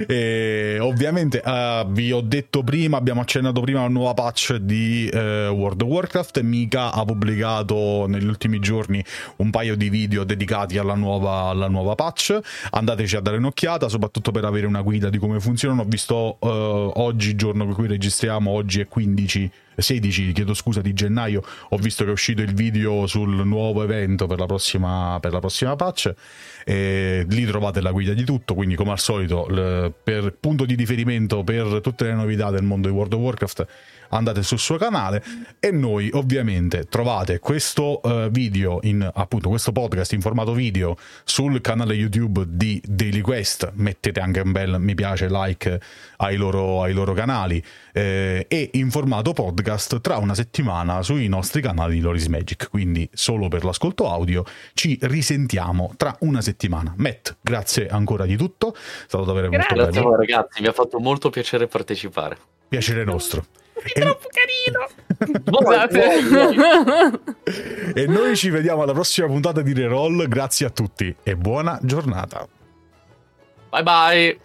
e ovviamente uh, vi ho detto prima, abbiamo accennato prima una nuova patch di uh, World of Warcraft. Mika ha pubblicato negli ultimi giorni un paio di video dedicati alla nuova, alla nuova patch. Andateci a dare un'occhiata, soprattutto per avere una guida di come funzionano. Ho visto uh, oggi, giorno per cui registriamo, oggi è 15 16, chiedo scusa, di gennaio, ho visto che è uscito il video sul nuovo evento per la prossima, per la prossima patch. E lì trovate la guida di tutto, quindi come al solito, l- per punto di riferimento per tutte le novità del mondo di World of Warcraft andate sul suo canale e noi ovviamente trovate questo uh, video in appunto questo podcast in formato video sul canale YouTube di Daily Quest. Mettete anche un bel mi piace like ai loro, ai loro canali eh, e in formato podcast tra una settimana sui nostri canali di Loris Magic. Quindi solo per l'ascolto audio ci risentiamo tra una settimana. Matt grazie ancora di tutto. È stato davvero grazie. molto bello. grazie ragazzi. Mi ha fatto molto piacere partecipare. Piacere nostro è troppo carino. e noi ci vediamo alla prossima puntata di Reroll. Grazie a tutti e buona giornata. Bye bye.